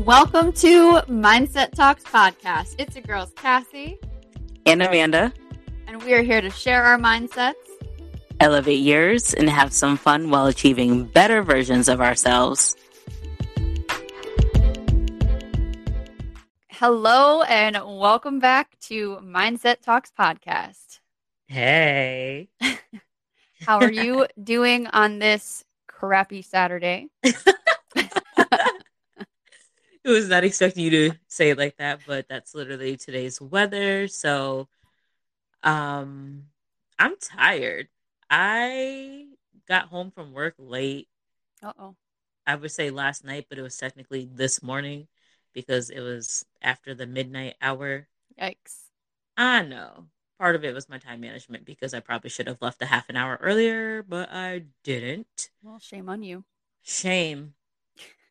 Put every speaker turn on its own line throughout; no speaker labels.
Welcome to Mindset Talks podcast. It's your girls, Cassie
and Amanda,
and we are here to share our mindsets,
elevate yours, and have some fun while achieving better versions of ourselves.
Hello, and welcome back to Mindset Talks podcast.
Hey.
How are you doing on this crappy Saturday?
I was not expecting you to say it like that, but that's literally today's weather. So, um, I'm tired. I got home from work late.
Uh oh.
I would say last night, but it was technically this morning because it was after the midnight hour.
Yikes.
I know. Part of it was my time management because I probably should have left a half an hour earlier, but I didn't.
Well, shame on you.
Shame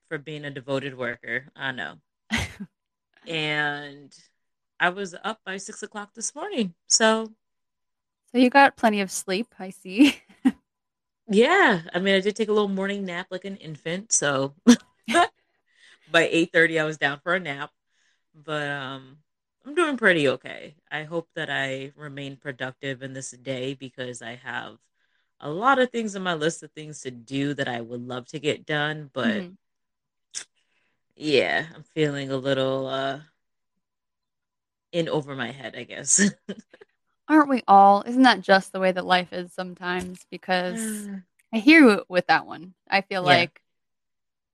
for being a devoted worker. I know. and I was up by six o'clock this morning. So
So you got plenty of sleep, I see.
yeah. I mean I did take a little morning nap like an infant, so by eight thirty I was down for a nap. But um I'm doing pretty okay. I hope that I remain productive in this day because I have a lot of things on my list of things to do that I would love to get done, but mm-hmm yeah, I'm feeling a little uh in over my head, I guess.
Aren't we all? Isn't that just the way that life is sometimes? Because I hear you with that one. I feel yeah. like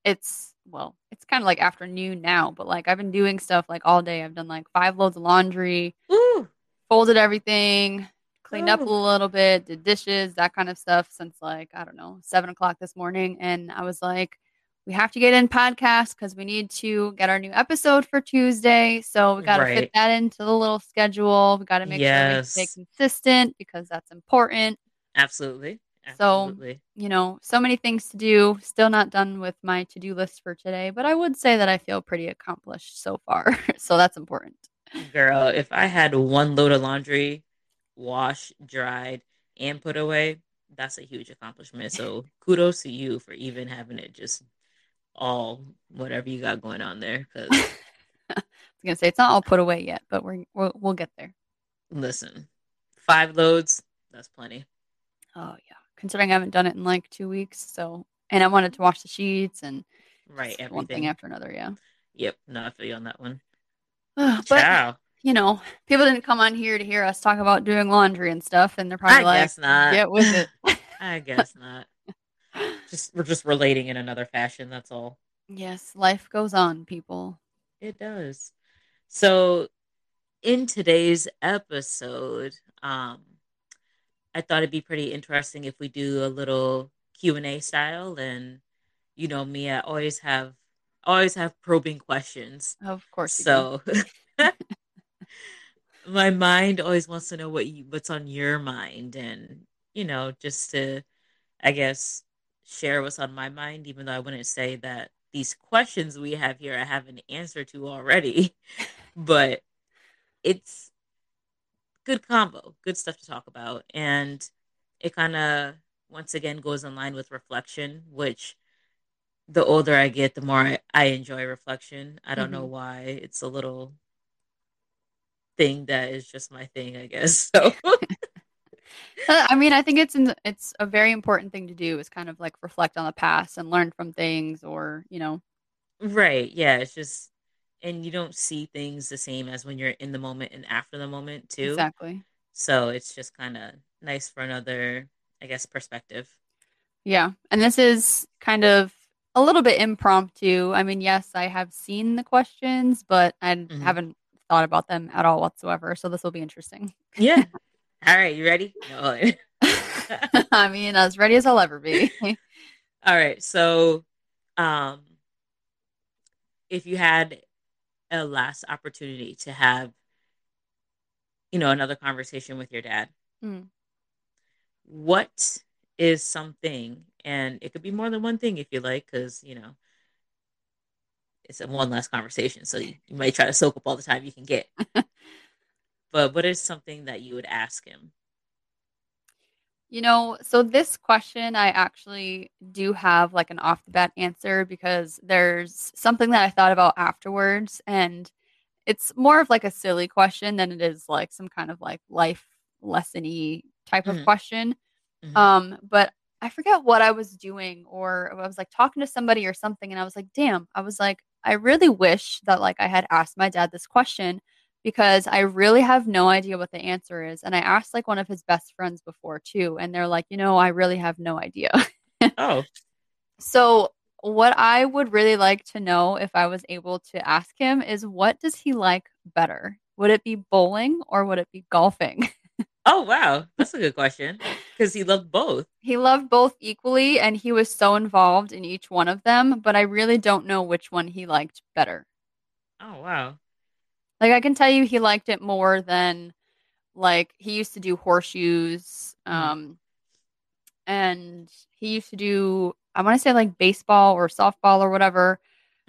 it's well, it's kind of like afternoon now, but like I've been doing stuff like all day. I've done like five loads of laundry,
Ooh.
folded everything, cleaned Ooh. up a little bit, did dishes, that kind of stuff since like, I don't know, seven o'clock this morning. And I was like, we have to get in podcast because we need to get our new episode for Tuesday. So we got to right. fit that into the little schedule. We got to make yes. sure we stay consistent because that's important.
Absolutely.
Absolutely. So, you know, so many things to do. Still not done with my to do list for today, but I would say that I feel pretty accomplished so far. so that's important.
Girl, if I had one load of laundry washed, dried, and put away, that's a huge accomplishment. So kudos to you for even having it just all whatever you got going on there. Because
I was gonna say it's not all put away yet, but we're we'll, we'll get there.
Listen, five loads, that's plenty.
Oh yeah, considering I haven't done it in like two weeks, so and I wanted to wash the sheets and
right everything.
one thing after another. Yeah.
Yep. No, I feel you on that one.
but Ciao. you know, people didn't come on here to hear us talk about doing laundry and stuff, and they're probably I like,
guess not.
"Get with it."
I guess not just we're just relating in another fashion. That's all.
Yes, life goes on, people.
It does. So, in today's episode, um, I thought it'd be pretty interesting if we do a little Q and A style. And you know me, I always have always have probing questions.
Of course.
So. my mind always wants to know what you, what's on your mind and you know just to i guess share what's on my mind, even though I wouldn't say that these questions we have here I have an answer to already. but it's good combo, good stuff to talk about. And it kind of, once again, goes in line with reflection, which the older I get, the more I, I enjoy reflection. I don't mm-hmm. know why. It's a little thing that is just my thing, I guess. So
I mean, I think it's in, it's a very important thing to do is kind of like reflect on the past and learn from things or, you know.
Right. Yeah, it's just and you don't see things the same as when you're in the moment and after the moment too.
Exactly.
So it's just kind of nice for another, I guess, perspective.
Yeah. And this is kind of a little bit impromptu. I mean, yes, I have seen the questions, but I mm-hmm. haven't thought about them at all whatsoever. So this will be interesting.
Yeah. All right, you ready? No.
I mean, as ready as I'll ever be.
All right. So, um, if you had a last opportunity to have, you know, another conversation with your dad, mm. what is something, and it could be more than one thing if you like, because, you know, it's a one last conversation. So you, you might try to soak up all the time you can get. But what is something that you would ask him?
You know, so this question I actually do have like an off the bat answer because there's something that I thought about afterwards and it's more of like a silly question than it is like some kind of like life lessony type of
Mhm.
question.
Mhm.
Um, but I forget what I was doing or I was like talking to somebody or something and I was like, damn, I was like, I really wish that like I had asked my dad this question because I really have no idea what the answer is. And I asked like one of his best friends before too, and they're like, you know, I really have no idea.
Oh,
so what I would really like to know if I was able to ask him is what does he like better? Would it be bowling or would it be golfing?
oh wow, that's a good question because he loved both.
He loved both equally and he was so involved in each one of them, but I really don't know which one he liked better.
Oh wow.
Like I can tell you he liked it more than like he used to do horseshoes
Mhm.
um and he used to do I want to say like baseball or softball or whatever.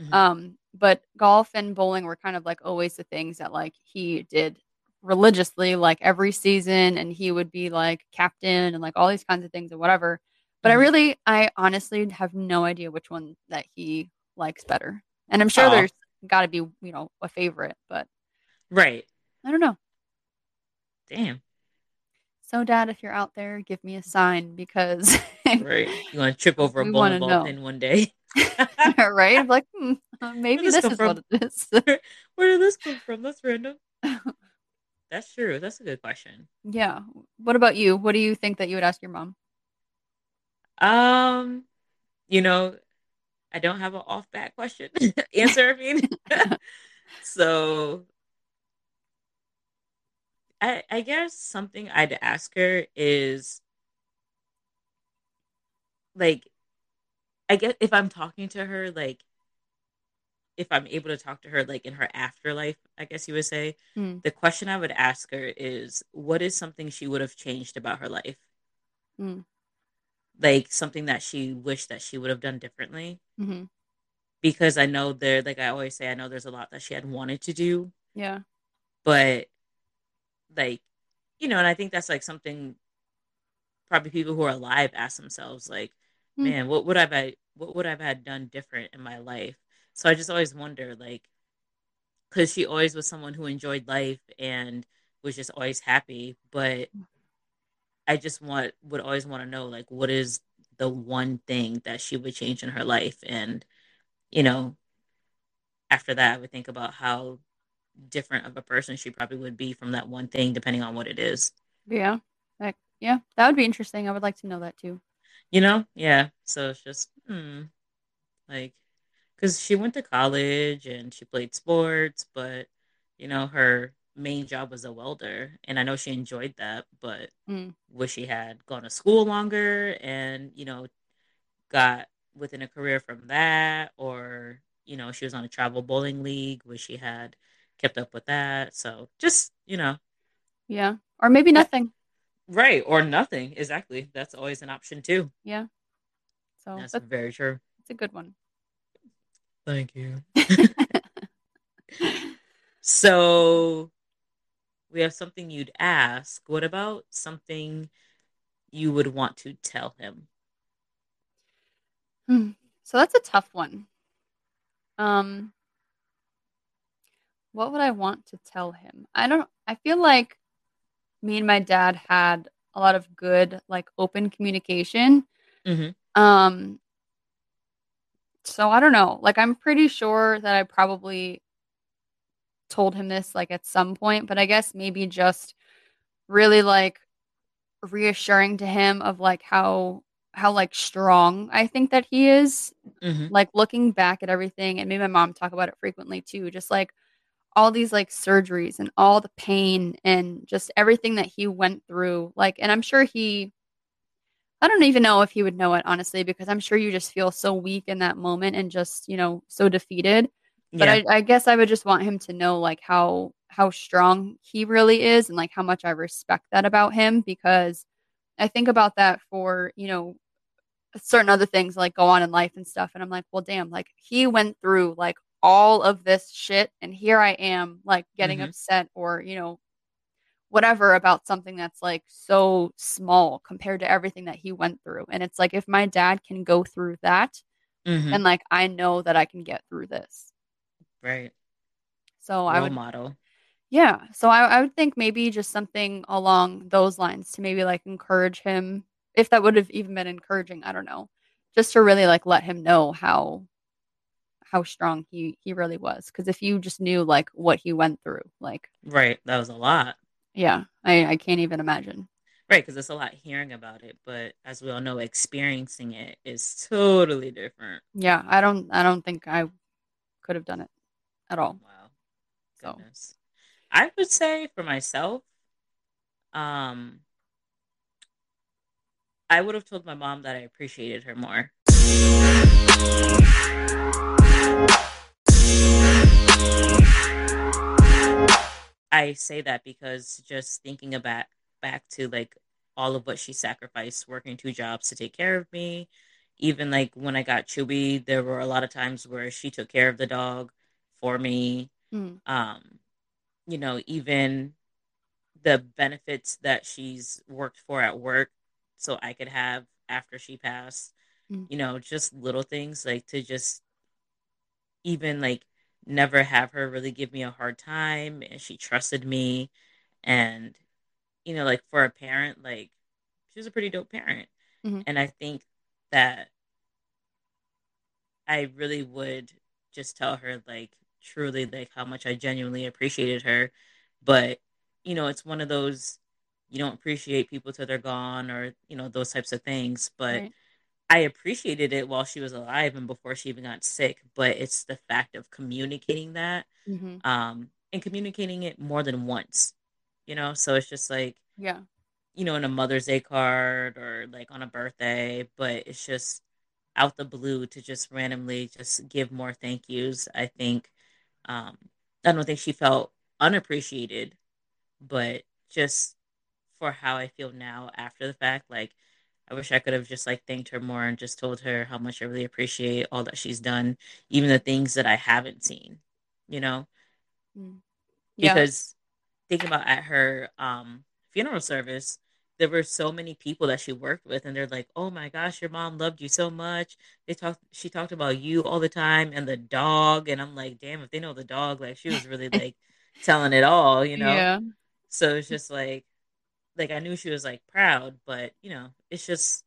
Mhm.
Um but golf and bowling were kind of like always the things that like he did religiously like every season and he would be like captain and like all these kinds of things or whatever. But I
Mhm.
really I honestly have no idea which one that he likes better. And I'm sure
Aw.
there's got to be, you know, a favorite, but
Right.
I don't know.
Damn.
So, Dad, if you're out there, give me a sign because,
Right. You want to trip over a bowling ball pin one day?
right? I'm like, hmm, uh, maybe
this
this is
from?
what it is.
Where did this come from? That's random. That's true. That's a good question.
yeah. What about you? What do you think that you would ask your mom?
Um, you know, I don't have an off bat question answer. I mean, so I I guess something I'd ask her is like I guess if I'm talking to her like if I'm able to talk to her like in her afterlife, I guess you would say,
Hmm.
the question I would ask her is what is something she would have changed about her life?
Hmm.
Like something that she wished that she would have done differently.
hmm
Because I know there, like I always say, I know there's a lot that she had wanted to do,
Yeah.
but like, you know, and I think that's like something probably people who are alive ask themselves, like,
Hmm.
man, what would I've had, what would I've had done different in my life? So I just always wonder, like, because she always was someone who enjoyed life and was just always happy, but I just want would always want to know, like, what is the one thing that she would change in her life, and you know, after that, I would think about how different of a person she probably would be from that one thing, depending on what it is.
Yeah. Like, yeah. That would be interesting. I would like to know that too.
You know? Yeah. So it's just, hmm, like, because she went to college and she played sports, but you know, her main job was a welder, and I know she enjoyed that, but
Mm.
wish she had gone to school longer and you know got within a career from that, or you know, she was on a travel bowling league, wish she had kept up with that. So just you know,
Yeah. Or maybe nothing.
right or nothing. Exactly. That's always an option too.
Yeah. So
That's
that's,
very true.
that's a good one.
Thank you. So we have something you'd ask. What about something you would want to tell him?
Hmm. So that's a tough one. Um, what would I want to tell him? I don't. I feel like me and my dad had a lot of good, like, open communication.
Mhm.
Um, so I don't know. Like, I'm pretty sure that I probably told him this like at some point, but I guess maybe just really like reassuring to him of like how how like strong I think that he is
Mhm.
like looking back at everything and me and my mom talk about it frequently too just like all these like surgeries and all the pain and just everything that he went through like and i'm sure he i don't even know if he would know it honestly because i'm sure you just feel so weak in that moment and just you know so defeated but
Yeah.
I, I guess i would just want him to know like how how strong he really is and like how much i respect that about him because i think about that for you know certain other things like go on in life and stuff and i'm like well damn like he went through like all of this shit and here i am like getting
Mhm.
upset or you know whatever about something that's like so small compared to everything that he went through. And it's like if my dad can go through that,
Mhm.
then like I know that I can get through this.
right.
So I would
model.
yeah. So I, I would think maybe just something along those lines to maybe like encourage him if that would have even been encouraging, I don't know. Just to really like let him know how how strong he he really was. Cause if you just knew like what he went through, like
Right. That was a lot.
yeah, I, I can't even imagine.
Right, because it's a lot hearing about it, but as we all know, experiencing it is totally different.
Yeah, I don't I don't think I could have done it at all.
Wow.
So
Goodness. I would say for myself, um, I would have told my mom that I appreciated her more. I say that because just thinking about back to like all of what she sacrificed working two jobs to take care of me. Even like when I got Chewy, there were a lot of times where she took care of the dog for me.
mm,
Um, you know, even the benefits that she's worked for at work so I could have after she passed,
Mm.
you know, just little things like to just even like never have her really give me a hard time and she trusted me and you know like for a parent like she was a pretty dope parent
Mhm.
and i think that i really would just tell her like truly like how much i genuinely appreciated her but you know it's one of those you don't appreciate people till they're gone or you know those types of things but
right.
I appreciated it while she was alive and before she even got sick, but it's the fact of communicating that,
hmm
um, and communicating it more than once, you know. So it's just like,
Yeah.
you know, in a Mother's Day card or like on a birthday, but it's just out the blue to just randomly just give more thank yous. I think, um, I don't think she felt unappreciated, but just for how I feel now after the fact, like I wish I could have just like thanked her more and just told her how much I really appreciate all that she's done, even the things that I haven't seen, you know,
Mm. Yeah.
because thinking about at her um funeral service, there were so many people that she worked with and they're like, "Oh my gosh, your mom loved you so much." They talked she talked about you all the time and the dog and I'm like, "Damn, if they know the dog, like she was really like telling it all, you know?"
Yeah.
So it's just like like I knew she was like proud, but you know, it's just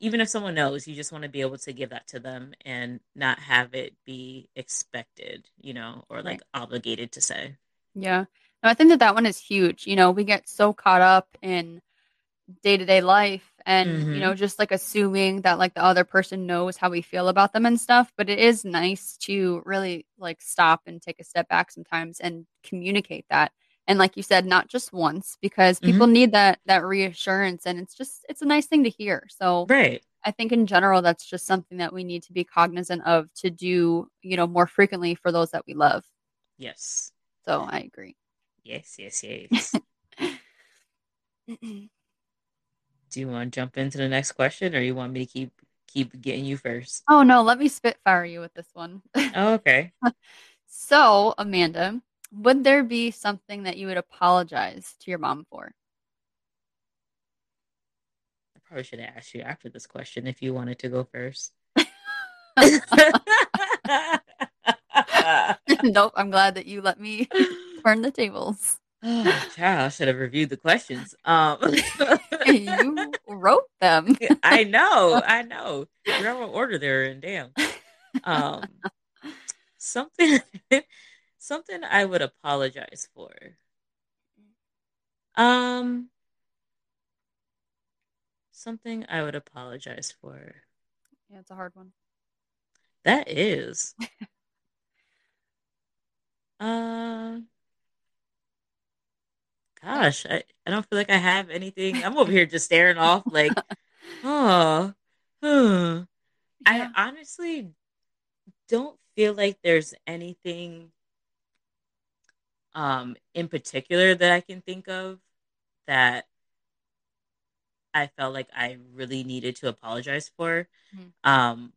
even if someone knows, you just want to be able to give that to them and not have it be expected, you know, or like
Right.
obligated to say.
Yeah. No, I think that that one is huge. You know, we get so caught up in day to day life and, you know,
Mhm.
just like assuming that like the other person knows how we feel about them and stuff. But it is nice to really like stop and take a step back sometimes and communicate that. And like you said, not just once because people mm-hmm. need that that reassurance and it's just it's a nice thing to hear. So
Right.
I think in general that's just something that we need to be cognizant of to do, you know, more frequently for those that we love.
Yes.
So I agree.
Yes, yes, yes. Do you want to jump into the next question or you want me to keep keep getting you first?
Oh no, let me spitfire you with this one.
Oh, okay.
so, Amanda, would there be something that you would apologize to your mom for?
I probably should have asked you after this question if you wanted to go first.
nope, I'm glad that you let me turn the tables.
Oh, child, I should have reviewed the questions. Um,
you wrote them.
I know, I know. You're what order they're in. Damn. Um, something, something I would apologize for. Um, something I would apologize for.
Yeah, it's a hard one.
That is. Uh, gosh, I, I don't feel like I have anything. I'm over here just staring off like, oh, huh.
Yeah.
I honestly don't feel like there's anything um in particular that I can think of that I felt like I really needed to apologize for.
Mhm.
Um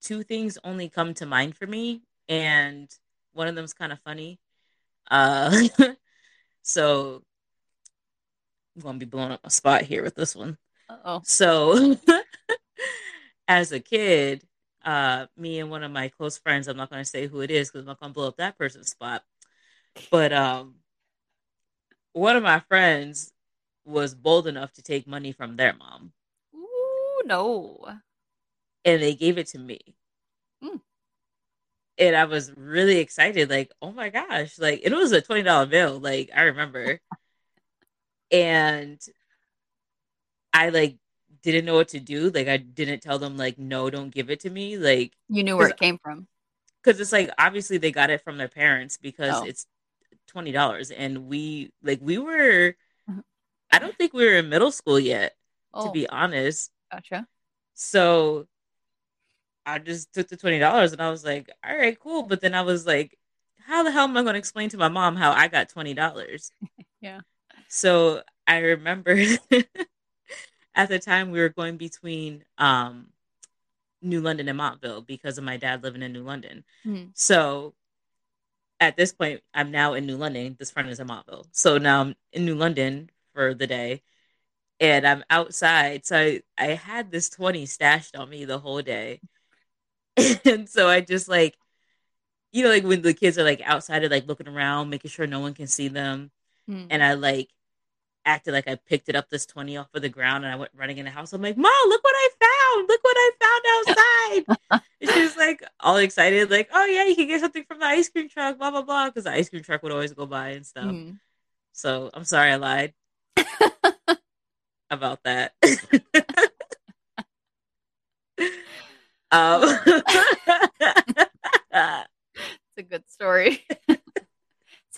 two things only come to mind for me and one of them's kind of funny. Uh so I'm gonna be blowing up my spot here with this one.
oh.
So, as a kid, uh, me and one of my close friends, I'm not gonna say who it is because I'm not gonna blow up that person's spot. But um, one of my friends was bold enough to take money from their mom.
Ooh, no.
And they gave it to me.
Mm.
And I was really excited, like, oh my gosh, like it was a twenty dollar bill, like I remember. and I like didn't know what to do. Like I didn't tell them like no, don't give it to me. Like
you knew where it came from.
Because it's like obviously they got it from their parents because
oh.
it's twenty dollars, and we like we were. Mm-hmm. I don't think we were in middle school yet, oh. to be honest.
Gotcha.
So I just took the twenty dollars and I was like, all right, cool. But then I was like, how the hell am I going to explain to my mom how I got twenty dollars?
yeah.
So I remember at the time we were going between um, New London and Montville because of my dad living in New London. Mm-hmm. So at this point, I'm now in New London. This friend is in Montville. So now I'm in New London for the day and I'm outside. So I, I had this 20 stashed on me the whole day. and so I just like, you know, like when the kids are like outside, and like looking around, making sure no one can see them. Mm. And I like acted like I picked it up this 20 off of the ground and I went running in the house. I'm like, Mom, look what I found. Look what I found outside. and she was like all excited, like, oh yeah, you can get something from the ice cream truck, blah, blah, blah. Because the ice cream truck would always go by and stuff. Mm. So I'm sorry I lied about that.
um, it's a good story.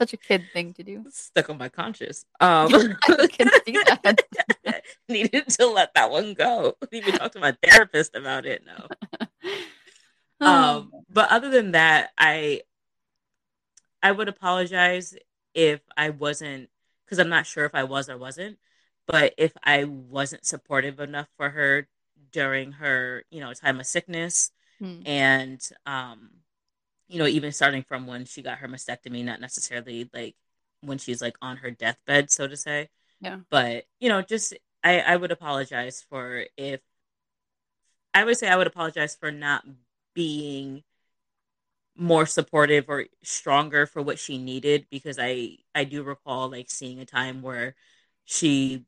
Such a kid thing to do.
Stuck on my conscience. Um, I can see that. Needed to let that one go. Even talk to my therapist about it. No. um, but other than that, I I would apologize if I wasn't because I'm not sure if I was or wasn't but if I wasn't supportive enough for her during her, you know, time of sickness hmm. and um you know, even starting from when she got her mastectomy, not necessarily like when she's like on her deathbed, so to say.
Yeah.
But, you know, just I, I would apologize for if I would say I would apologize for not being more supportive or stronger for what she needed because I I do recall like seeing a time where she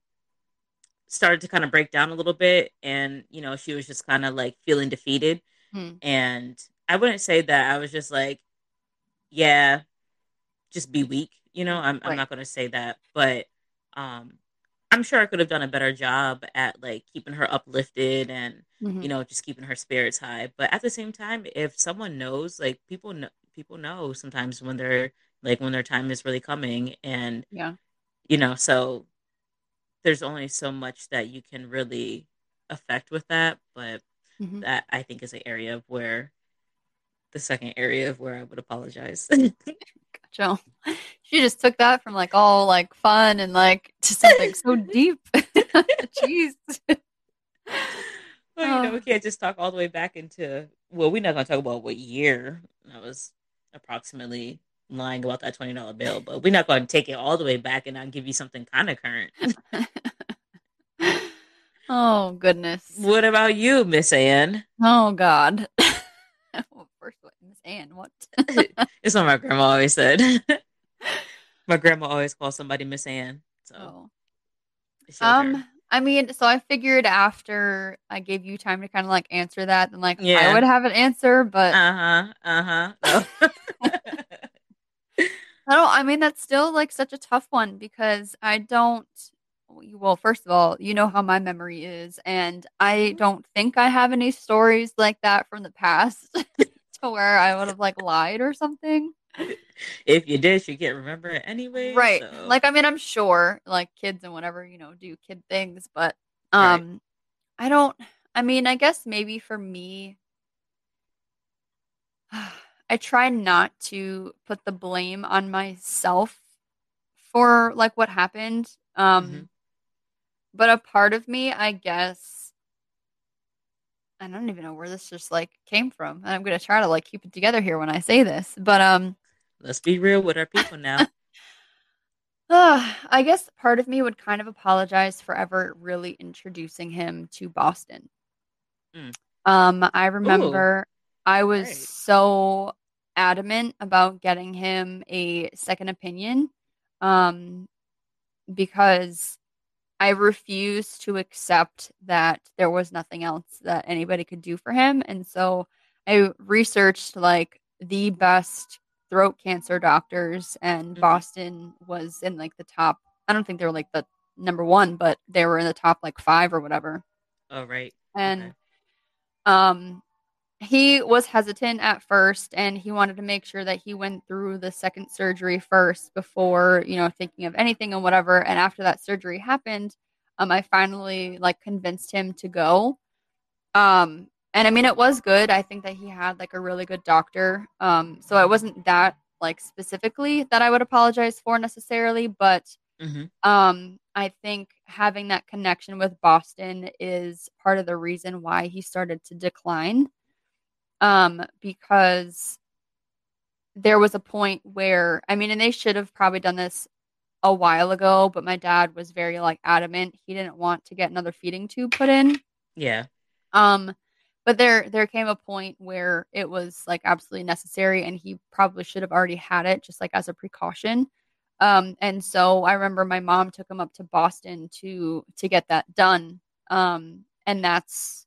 started to kind of break down a little bit and you know she was just kind of like feeling defeated hmm. and i wouldn't say that i was just like yeah just be weak you know i'm, right. I'm not going to say that but um i'm sure i could have done a better job at like keeping her uplifted and mm-hmm. you know just keeping her spirits high but at the same time if someone knows like people know people know sometimes when they're like when their time is really coming and
yeah
you know so there's only so much that you can really affect with that, but mm-hmm. that I think is an area of where the second area of where I would apologize.
gotcha. She just took that from like all like fun and like to something so deep. Jeez.
Well, you know, we oh. can't just talk all the way back into well, we're not gonna talk about what year I was approximately lying about that twenty dollar bill, but we're not going to take it all the way back and not give you something kind of current.
oh goodness!
What about you, Miss Anne?
Oh God! Miss Anne? What?
it's what my grandma always said. my grandma always calls somebody Miss Anne. So, oh.
um, I mean, so I figured after I gave you time to kind of like answer that, then like yeah. I would have an answer, but
uh huh, uh huh.
I don't. I mean, that's still like such a tough one because I don't. Well, first of all, you know how my memory is, and I mm-hmm. don't think I have any stories like that from the past to where I would have like lied or something.
If you did, you can't remember it anyway.
Right. So. Like, I mean, I'm sure like kids and whatever, you know, do kid things, but um, right. I don't. I mean, I guess maybe for me. I try not to put the blame on myself for like what happened. Um mm-hmm. but a part of me, I guess I don't even know where this just like came from. And I'm going to try to like keep it together here when I say this. But um
let's be real with our people now.
Uh, I guess part of me would kind of apologize for ever really introducing him to Boston.
Mm.
Um, I remember I was
Right.
so adamant about getting him a second opinion um, because I refused to accept that there was nothing else that anybody could do for him. And so I researched like the best throat cancer doctors, and
Mhm.
Boston was in like the top. I don't think they were like the number one, but they were in the top like five or whatever.
Oh, right.
And
Okay.
um, he was hesitant at first and he wanted to make sure that he went through the second surgery first before you know thinking of anything and whatever. And after that surgery happened um i finally like convinced him to go. Um and i mean it was good. I think that he had like a really good doctor. Um so it wasn't that like specifically that i would apologize for necessarily but
hmm
um i think having that connection with boston is part of the reason why he started to decline um because there was a point where i mean and they should have probably done this a while ago but my dad was very like adamant. He didn't want to get another feeding tube put in.
Yeah.
um but there there came a point where it was like absolutely necessary and he probably should have already had it just like as a precaution. Um and so i remember my mom took him up to boston to to get that done. Um and that's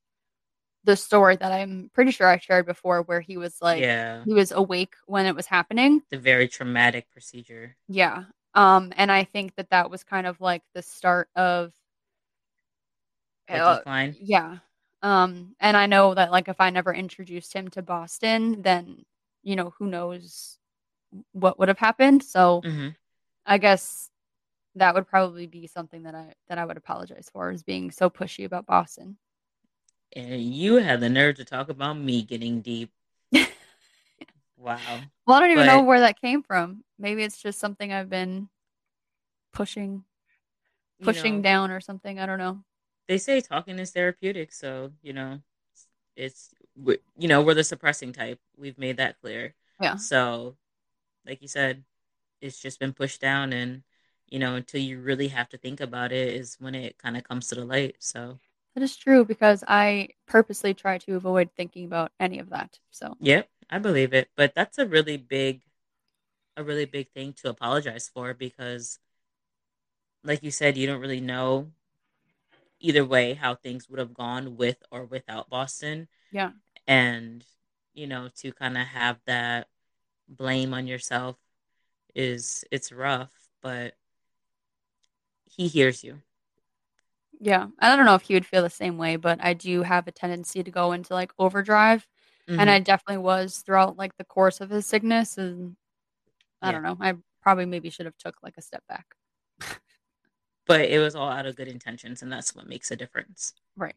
the story that i'm pretty sure i shared before where he was like
yeah.
he was awake when it was happening
The very traumatic procedure.
yeah um and i think that that was kind of like the start of uh,
decline.
yeah. Um, and I know that like if I never introduced him to Boston, then you know who knows what would have happened. So
hmm
I guess that would probably be something that I that I would apologize for is being so pushy about Boston.
And you had the nerve to talk about me getting deep. Wow.
Well, I don't even know where that came from. Maybe it's just something I've been pushing
You
pushing
know,
down or something. I don't know.
they say talking is therapeutic, so you know, it's you know we're the suppressing type. We've made that clear.
Yeah.
So, like you said, it's just been pushed down, and you know until you really have to think about it is when it kind of comes to the light. So,
That is true because I purposely try to avoid thinking about any of that. So
yep, I believe it. But that's a really big, a really big thing to apologize for because, like you said, you don't really know either way how things would have gone with or without Boston.
yeah.
and you know to kind of have that blame on yourself is it's rough but he hears you
Yeah. I don't know if he would feel the same way, but I do have a tendency to go into like overdrive. And
Mhm.
I definitely was throughout like the course of his sickness. And I
Yeah.
don't know. I probably maybe should have took like a step back.
but it was all out of good intentions and that's what makes a difference
Right.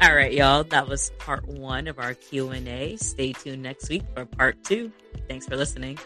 all right y'all that was part one of our q&a stay tuned next week for part two thanks for listening